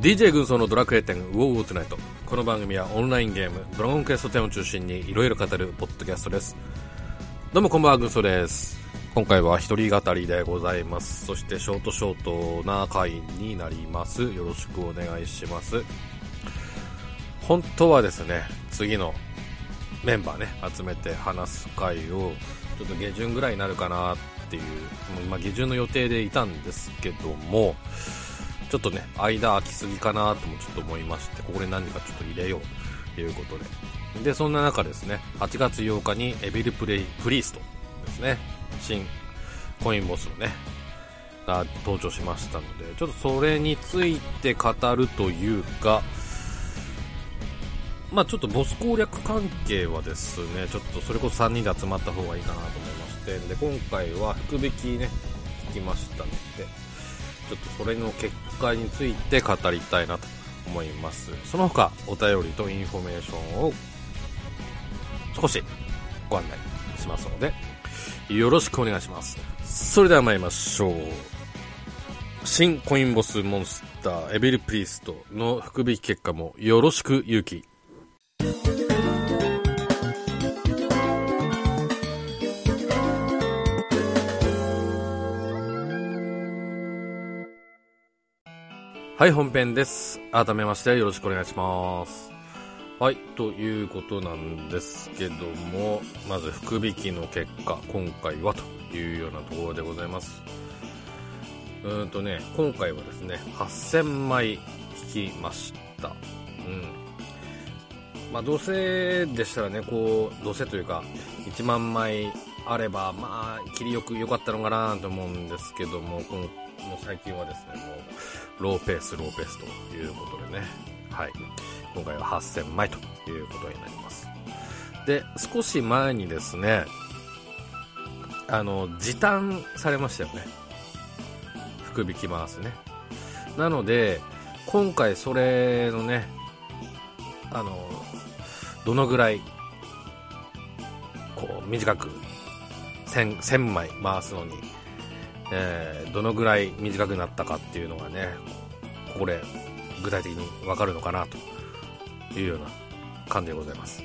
DJ 軍曹のドラクエ10ウォーウォートナイト。この番組はオンラインゲームドラゴンクエスト10を中心にいろいろ語るポッドキャストです。どうもこんばんは軍曹です。今回は一人語りでございます。そしてショートショートな回になります。よろしくお願いします。本当はですね次のメンバーね集めて話す回をちょっと下旬ぐらいになるかなっていうもう今下旬の予定でいたんですけどもちょっとね、間空きすぎかなともちょっと思いまして、ここで何かちょっと入れようということで。で、そんな中ですね、8月8日にエビルプレイ、プリーストですね、新コインボスのね、が登場しましたので、ちょっとそれについて語るというか、まあちょっとボス攻略関係はですね、ちょっとそれこそ3人で集まった方がいいかなと思いまして、で、今回は福引きね、聞きましたので、ちょっとそれの結果について語りたいなと思います。その他お便りとインフォメーションを少しご案内しますのでよろしくお願いします。それでは参りましょう。新コインボスモンスターエビルプリーストの福引き結果もよろしく勇気。はい、本編です。改めましてよろしくお願いします。はい、ということなんですけども、まず福引きの結果、今回はというようなところでございます。うーんとね、今回はですね、8000枚引きました。うん。まあ、どうせでしたらね、こう、どうせというか、1万枚あれば、まあ、切りよく良かったのかなと思うんですけども、このもう最近はですね、もう、ローペース、ローペースということでね、はい。今回は8000枚ということになります。で、少し前にですね、あの、時短されましたよね。福引き回すね。なので、今回それのね、あの、どのぐらい、こう、短く、1000, 1000枚回すのにえー、どのぐらい短くなったかっていうのがね、ここで具体的にわかるのかなというような感じでございます。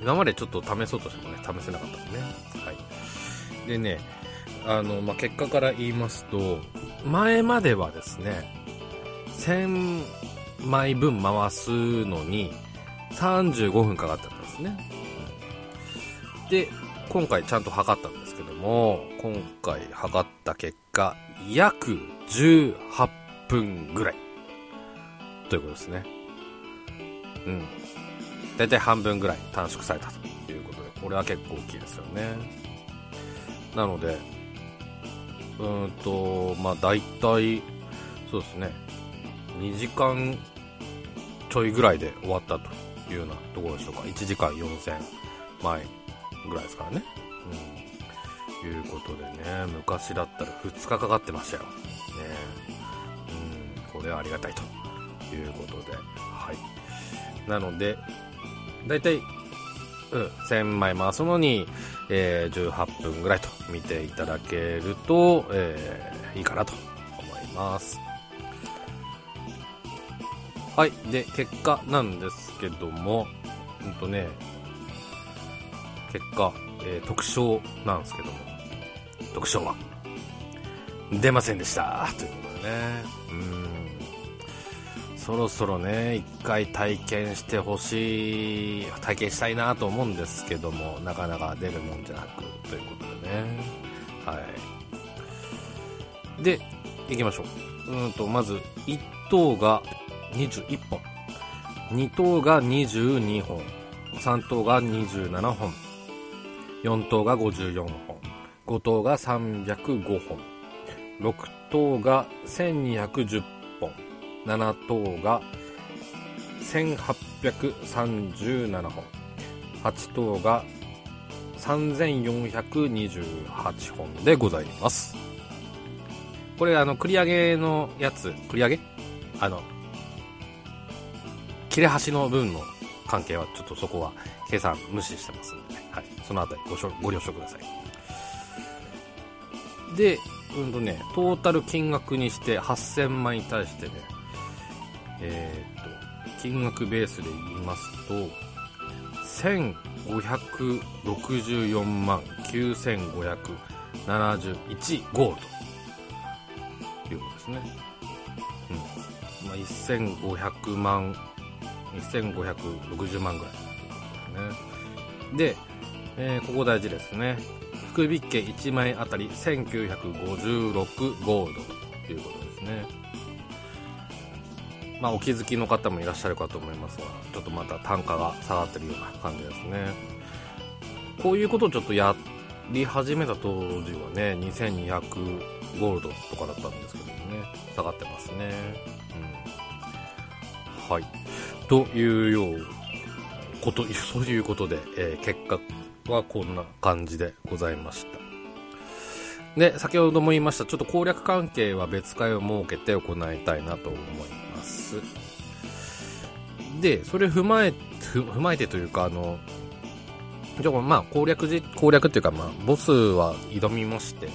今までちょっと試そうとしてもね、試せなかったもんね。はい。でね、あの、まあ、結果から言いますと、前まではですね、1000枚分回すのに35分かかったんですね。で、今回ちゃんと測ったんけども、今回測った結果、約18分ぐらい。ということですね。うん。だいたい半分ぐらい短縮されたということで、これは結構大きいですよね。なので、うーんと、まあ大体、そうですね、2時間ちょいぐらいで終わったというようなところでしょうか。1時間4000枚ぐらいですからね。うん。いうことでね、昔だったら2日かかってましたよ。ねうん、これはありがたいということで、はい。なので、だいたい、うん、1000枚回すのに、えー、18分ぐらいと見ていただけると、えー、いいかなと思います。はい。で、結果なんですけども、うんとね、結果、えー、特賞なんですけども、特賞は出ませんでした。ということでね。うん。そろそろね、一回体験してほしい、体験したいなと思うんですけども、なかなか出るもんじゃなく、ということでね。はい。で、行きましょう。うんと、まず、1等が21本。2等が22本。3等が27本。4等が54本、5等が305本、6等が1210本、7等が1837本、8等が3428本でございます。これあの、繰り上げのやつ、繰り上げ？あの、切れ端の分の関係はちょっとそこは計算無視してますので、はい、そのあたりごご了承ください。で、うんとね、トータル金額にして8000万に対してね、えっ、と、金額ベースで言いますと、1564万9571ゴールということですね。うん。まあ、1500万、1560万ぐらいということですね。で、えー、ここ大事ですね。福引券1枚あたり1956ゴールドということですね。まあ、お気づきの方もいらっしゃるかと思いますが、ちょっとまた単価が下がってるような感じですね。こういうことをちょっとやり始めた当時はね、2200ゴールドとかだったんですけどもね、下がってますね。うん。はい。というようこと、そういうことで、えー、結果はこんな感じでございました。で、先ほども言いました、ちょっと攻略関係は別会を設けて行いたいなと思います。で、それ踏まえ、踏まえてというか、あの、じゃあまあ攻略じ、攻略っていうかまあ、ボスは挑みまして、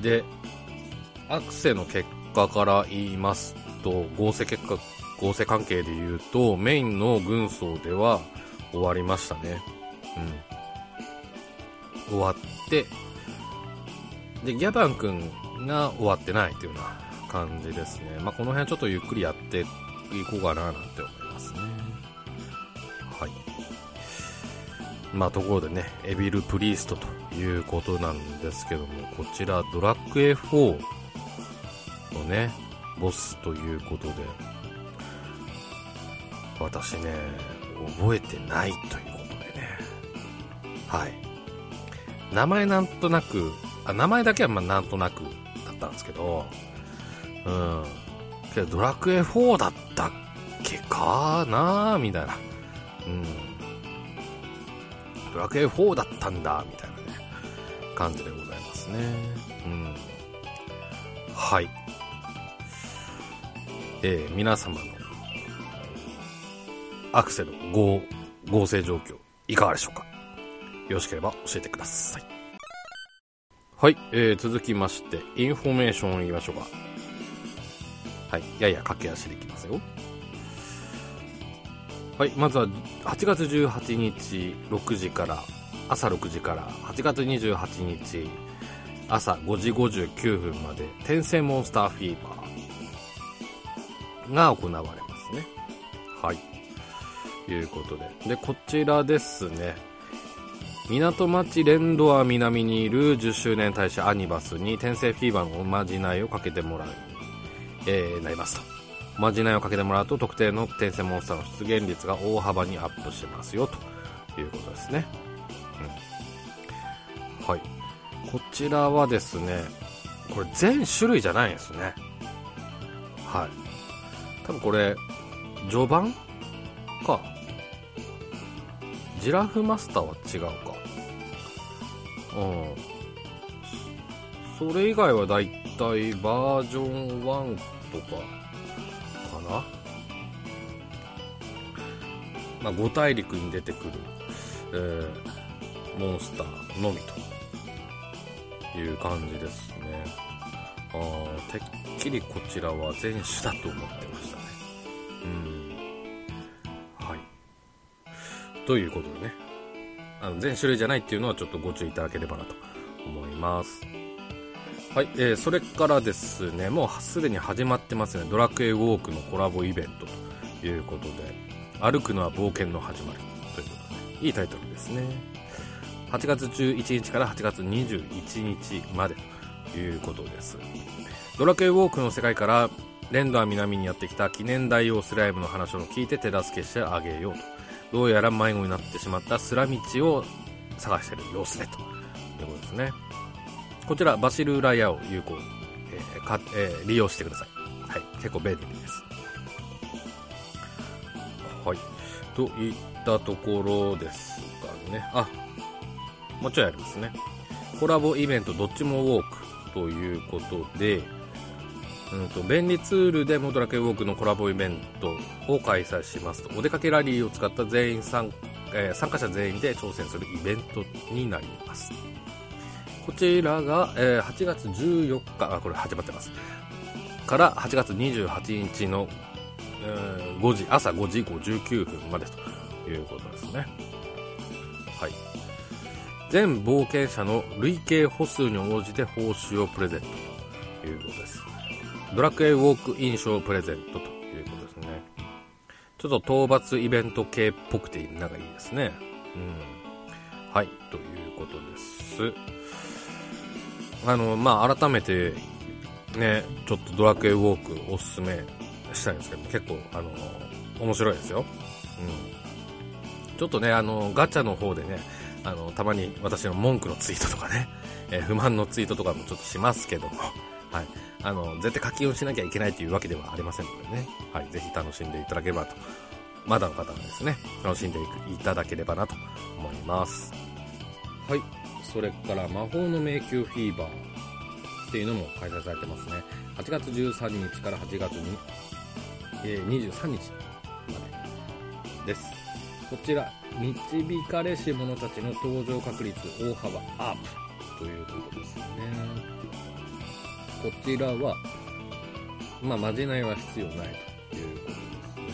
で、アクセの結果から言いますと、合成結果、合成関係で言うと、メインの軍曹では終わりましたね。うん。終わって、で、ギャバン君が終わってないというような感じですね。まあ、この辺ちょっとゆっくりやっていこうかななんて思いますね。はい。まあ、ところでね、エビル・プリーストということなんですけども、こちら、ドラクエ4のね、ボスということで、私ね、覚えてないという、はい。名前なんとなく、あ、名前だけはまあなんとなくだったんですけど、うん。けどドラクエ4だったっけかなみたいな。うん。ドラクエ4だったんだ、みたいなね、感じでございますね。うん。はい。えー、皆様のアクセル合合成状況いかがでしょうか？よろしければ教えてください。はい、えー、続きまして、インフォメーション行きましょうか。はい、やや駆け足でいきますよ。はい、まずは8月18日6時から、朝6時から、8月28日朝5時59分まで、天性モンスターフィーバーが行われますね。はい。いうことで。で、こちらですね。港町レンドア南にいる10周年大使アニバスに天性フィーバーのおまじないをかけてもらう、えー、なりますと。おまじないをかけてもらうと特定の天性モンスターの出現率が大幅にアップしますよということですね。うん。はい。こちらはですね、これ全種類じゃないんですね。はい。多分これ、序盤か。ジラフマスターは違うか。うんそれ以外はだいたいバージョン1とかかなまあ、5大陸に出てくる、えー、モンスターのみという感じですね。ああ、てっきりこちらは全種だと思ってましたね。うん。ということでね。あの全種類じゃないっていうのはちょっとご注意いただければなと思います。はい、えー、それからですね、もうすでに始まってますね、ドラクエウォークのコラボイベントということで、歩くのは冒険の始まりということで、いいタイトルですね。8月11日から8月21日までということです。ドラクエウォークの世界からレンドア南にやってきた記念大王スライムの話を聞いて手助けしてあげようと。どうやら迷子になってしまったスラ道を探している様子でということですね。こちら、バシルーラヤを有効、えーかえー、利用してください。はい。結構便利です。はい。といったところですかね。あ、もうちょいありますね。コラボイベントどっちもウォークということで、うんと、便利ツールでモドラケウォークのコラボイベントを開催しますと、お出かけラリーを使った全員参,、えー、参加者全員で挑戦するイベントになります。こちらが、えー、8月14日、あ、これ始まってます。から8月28日のえー、5時、朝5時59分までということですね。はい。全冒険者の累計歩数に応じて報酬をプレゼントということです。ドラクエウォークイン賞プレゼントということですね。ちょっと討伐イベント系っぽくてなんかいいですね。うん。はい、ということです。あの、まあ、改めて、ね、ちょっとドラクエウォークおすすめしたいんですけど、結構、あの、面白いですよ。うん。ちょっとね、あの、ガチャの方でね、あの、たまに私の文句のツイートとかね、えー、不満のツイートとかもちょっとしますけども、はい。あの、絶対課金をしなきゃいけないというわけではありませんのでね、はい。ぜひ楽しんでいただければと。まだの方はですね、楽しんでいただければなと思います。はい。それから魔法の迷宮フィーバーっていうのも開催されてますね。8月13日から8月に、え、23日までです。こちら、導かれし者たちの登場確率大幅アップということですね。こちらは、まあ、まじないは必要ないということですね。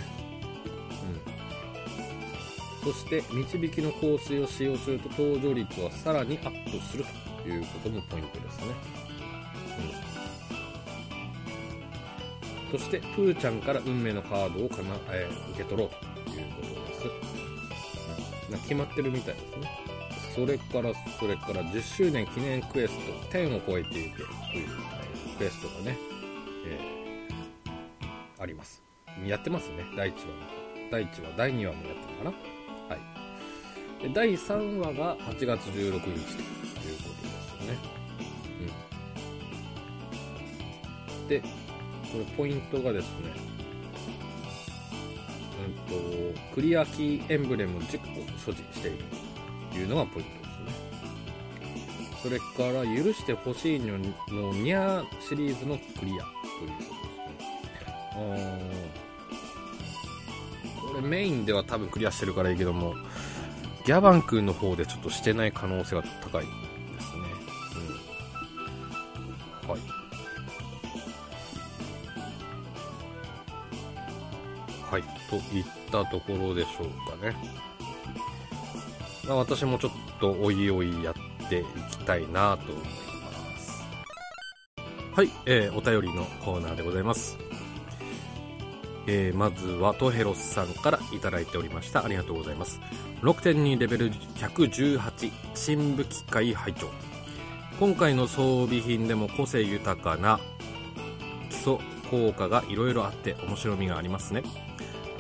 うん。そして、導きの香水を使用すると登場率はさらにアップするということもポイントですね。うん。そして、プーちゃんから運命のカードをかな、えー、受け取ろうということです。な決まってるみたいですね。それから、それから10周年記念クエスト10を超えていけというクエストがね、えー、あります。やってますね、第1話の。第1話、第2話もやったのかな？はい。で、第3話が8月16日ということですよね。うん。で、これポイントがですね、うんと、クリアキーエンブレム10個所持しているというのがポイント。それから、許してほしいののニャーシリーズのクリアということですね。これメインでは多分クリアしてるからいいけども、ギャバン君の方でちょっとしてない可能性が高いですね。うん。はい。はい、といったところでしょうかね。あ、私もちょっとおいおいやっていきたいなと思います。はい、えー、お便りのコーナーでございます。えー、まずはトヘロスさんからいただいておりました。ありがとうございます。6.2レベル118新武器会拝聴今回の装備品でも個性豊かな基礎効果がいろいろあって面白みがありますね。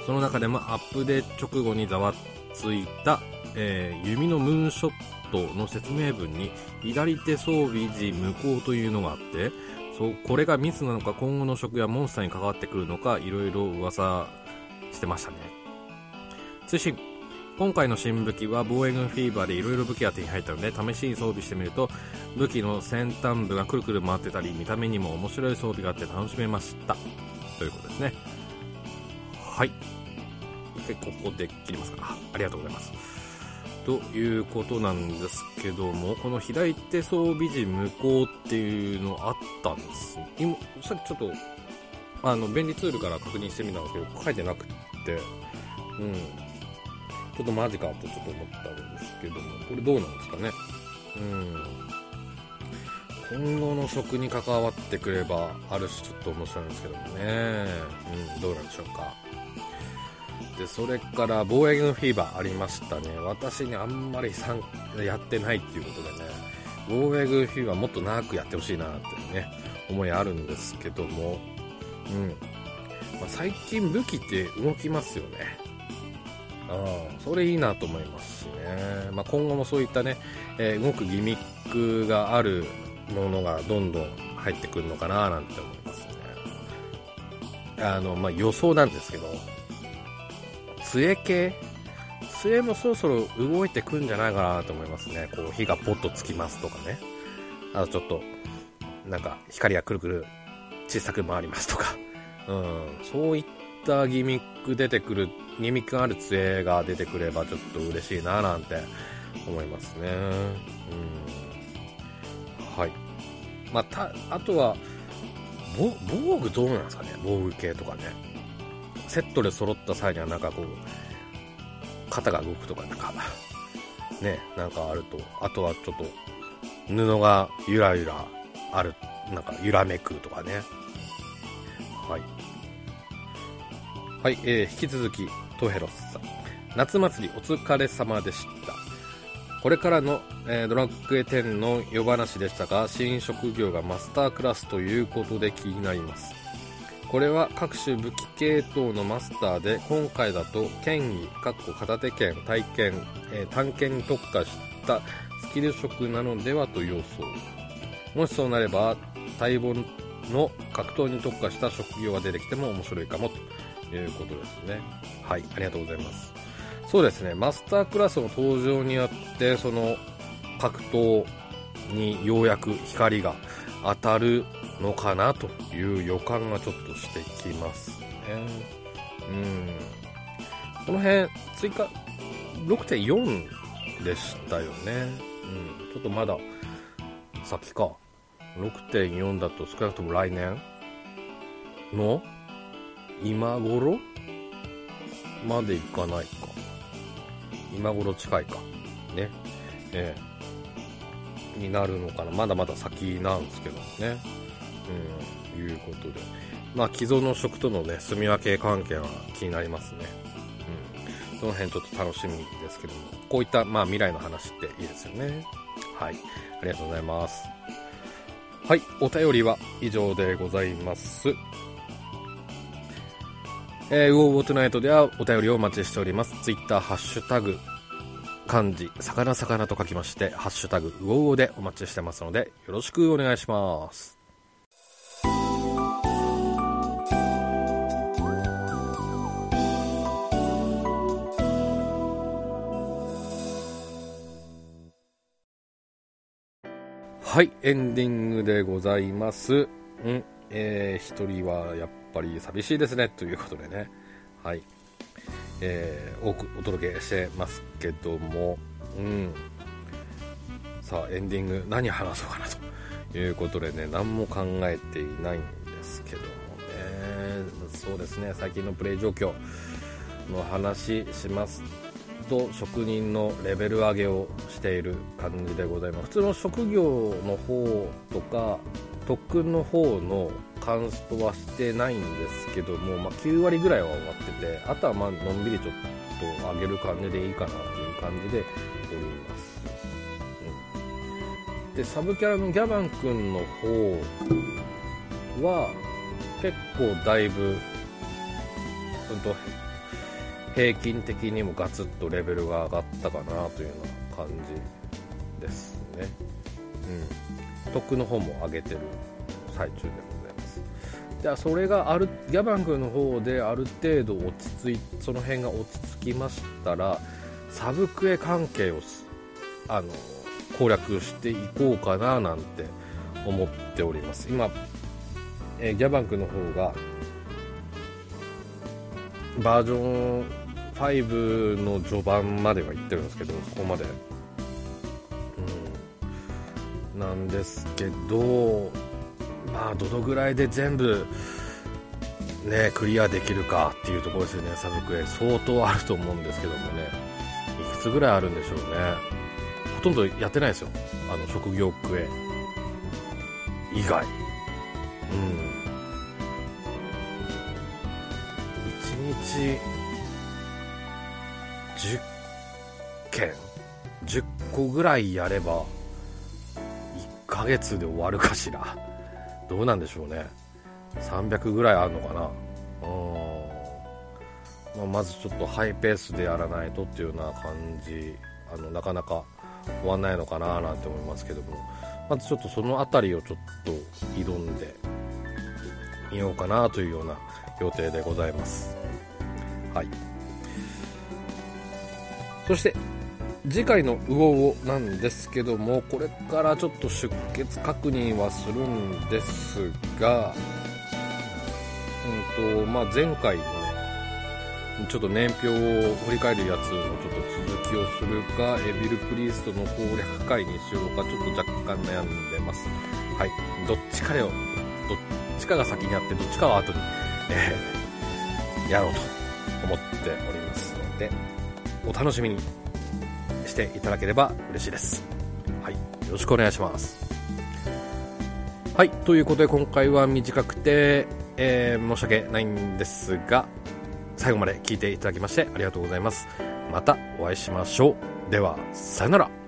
その中でもアップデート直後にざわついた、えー、弓のムーンショットの説明文に左手装備時無効というのがあってそうこれがミスなのか今後の職やモンスターに関わってくるのかいろいろ噂してましたね。追伸今回の新武器は防衛軍フィーバーでいろいろ武器が手に入ったので試しに装備してみると武器の先端部がくるくる回ってたり見た目にも面白い装備があって楽しめました。ということですね。はい。ここで切りますか。ありがとうございます。ということなんですけども、この左手装備時無効っていうのあったんです。今、さっきちょっと、あの、便利ツールから確認してみたんですけど、書いてなくって、うん。ちょっとマジかとちょっと思ったんですけども、これどうなんですかね。うん。今後の食に関わってくれば、ある種ちょっと面白いんですけどもね。うん、どうなんでしょうか。でそれから防衛軍フィーバーありましたね。私にあんまり参やってないっていうことでね。防衛軍フィーバーもっと長くやってほしいなっていうね思いあるんですけども。うん、まあ、最近武器って動きますよね。あそれいいなと思いますしね、まあ、今後もそういったね、えー、動くギミックがあるものがどんどん入ってくるのかななんて思いますね。あの、まあ、予想なんですけど。杖系？杖もそろそろ動いてくんじゃないかなと思いますね。こう、火がポッとつきますとかね。あとちょっと、なんか、光がくるくる小さく回りますとか。うん、そういったギミック出てくる、ギミックがある杖が出てくればちょっと嬉しいななんて思いますね。うん。はい。ま、た、あとは、防具どうなんですかね？防具系とかね。セットで揃った際にはなんかこう肩が動くとかなんかねなんかあるとあとはちょっと布がゆらゆらあるなんか揺らめくとかね。はい。はい、えー、引き続きトヘロスさん。夏祭りお疲れ様でした。これからの、えー、ドラッグエ10の夜話でしたが新職業がマスタークラスということで気になります。これは各種武器系統のマスターで今回だと剣技かっこ片手剣体験、えー、探検に特化したスキル職なのではと予想。もしそうなれば待望の格闘に特化した職業が出てきても面白いかもということですね。はい。ありがとうございます。そうですね。マスタークラスの登場によってその格闘にようやく光が当たるのかなという予感がちょっとしてきますね。うん。この辺追加6.4でしたよね。うん。ちょっとまだ先か。6.4だと少なくとも来年の今頃？までいかないか。今頃近いか。ね。ええ。になるのかな。まだまだ先なんですけどもね。うん。いうことで。まあ既存の職とのね住み分け関係は気になりますね。うん。その辺ちょっと楽しみですけども。こういったまあ未来の話っていいですよね。はい。ありがとうございます。はい、お便りは以上でございます。えー、ウォーウォートナイトではお便りをお待ちしております。ツイッター、ハッシュタグ、漢字、魚魚と書きまして、ハッシュタグ、ウォーウォーでお待ちしてますので、よろしくお願いします。はい、エンディングでございます。うん、えー、一人はやっぱり寂しいですね、ということでね。はい。えー、多くお届けしてますけども、うん。さあ、エンディング何話そうかなということでね、何も考えていないんですけどもね。そうですね、最近のプレイ状況の話しますと職人のレベル上げをしている感じでございます。普通の職業の方とか特訓の方のカンストはしてないんですけども、まあ、9割ぐらいは終わっててあとはまあのんびりちょっと上げる感じでいいかなという感じでおります、うん、でサブキャラのギャバン君の方は結構だいぶ、うんと平均的にもガツッとレベルが上がったかなというような感じですね。うん。特の方も上げてる最中でございます。じゃあそれがある、ギャバン君の方である程度落ち着い、その辺が落ち着きましたら、サブクエ関係を、あの、攻略していこうかななんて思っております。今、えー、ギャバン君の方が、バージョン5の序盤までは行ってるんですけどそこまで。うん。なんですけどまあどのぐらいで全部ねクリアできるかっていうところですよね。サブクエ相当あると思うんですけどもね。いくつぐらいあるんでしょうね。ほとんどやってないですよ。あの職業クエ以外。うん。1日10件？10個ぐらいやれば1ヶ月で終わるかしら。どうなんでしょうね。300ぐらいあるのかな。うん、ま、まずちょっとハイペースでやらないとっていうような感じ。あのなかなか終わんないのかななんて思いますけども。まずちょっとその辺りをちょっと挑んでみようかなというような予定でございます。はい。そして次回のウオウオなんですけどもこれからちょっと出血確認はするんですが、うんとまあ、前回のちょっと年表を振り返るやつのちょっと続きをするかエビルプリーストの攻略会にしようかちょっと若干悩んでます。はい。どっちかよ。どっちかが先にあってどっちかは後に、えやろうと思っておりますので。お楽しみにしていただければ嬉しいです。はい。よろしくお願いします。はい。ということで今回は短くて、えー、申し訳ないんですが最後まで聞いていただきましてありがとうございます。またお会いしましょう。ではさよなら。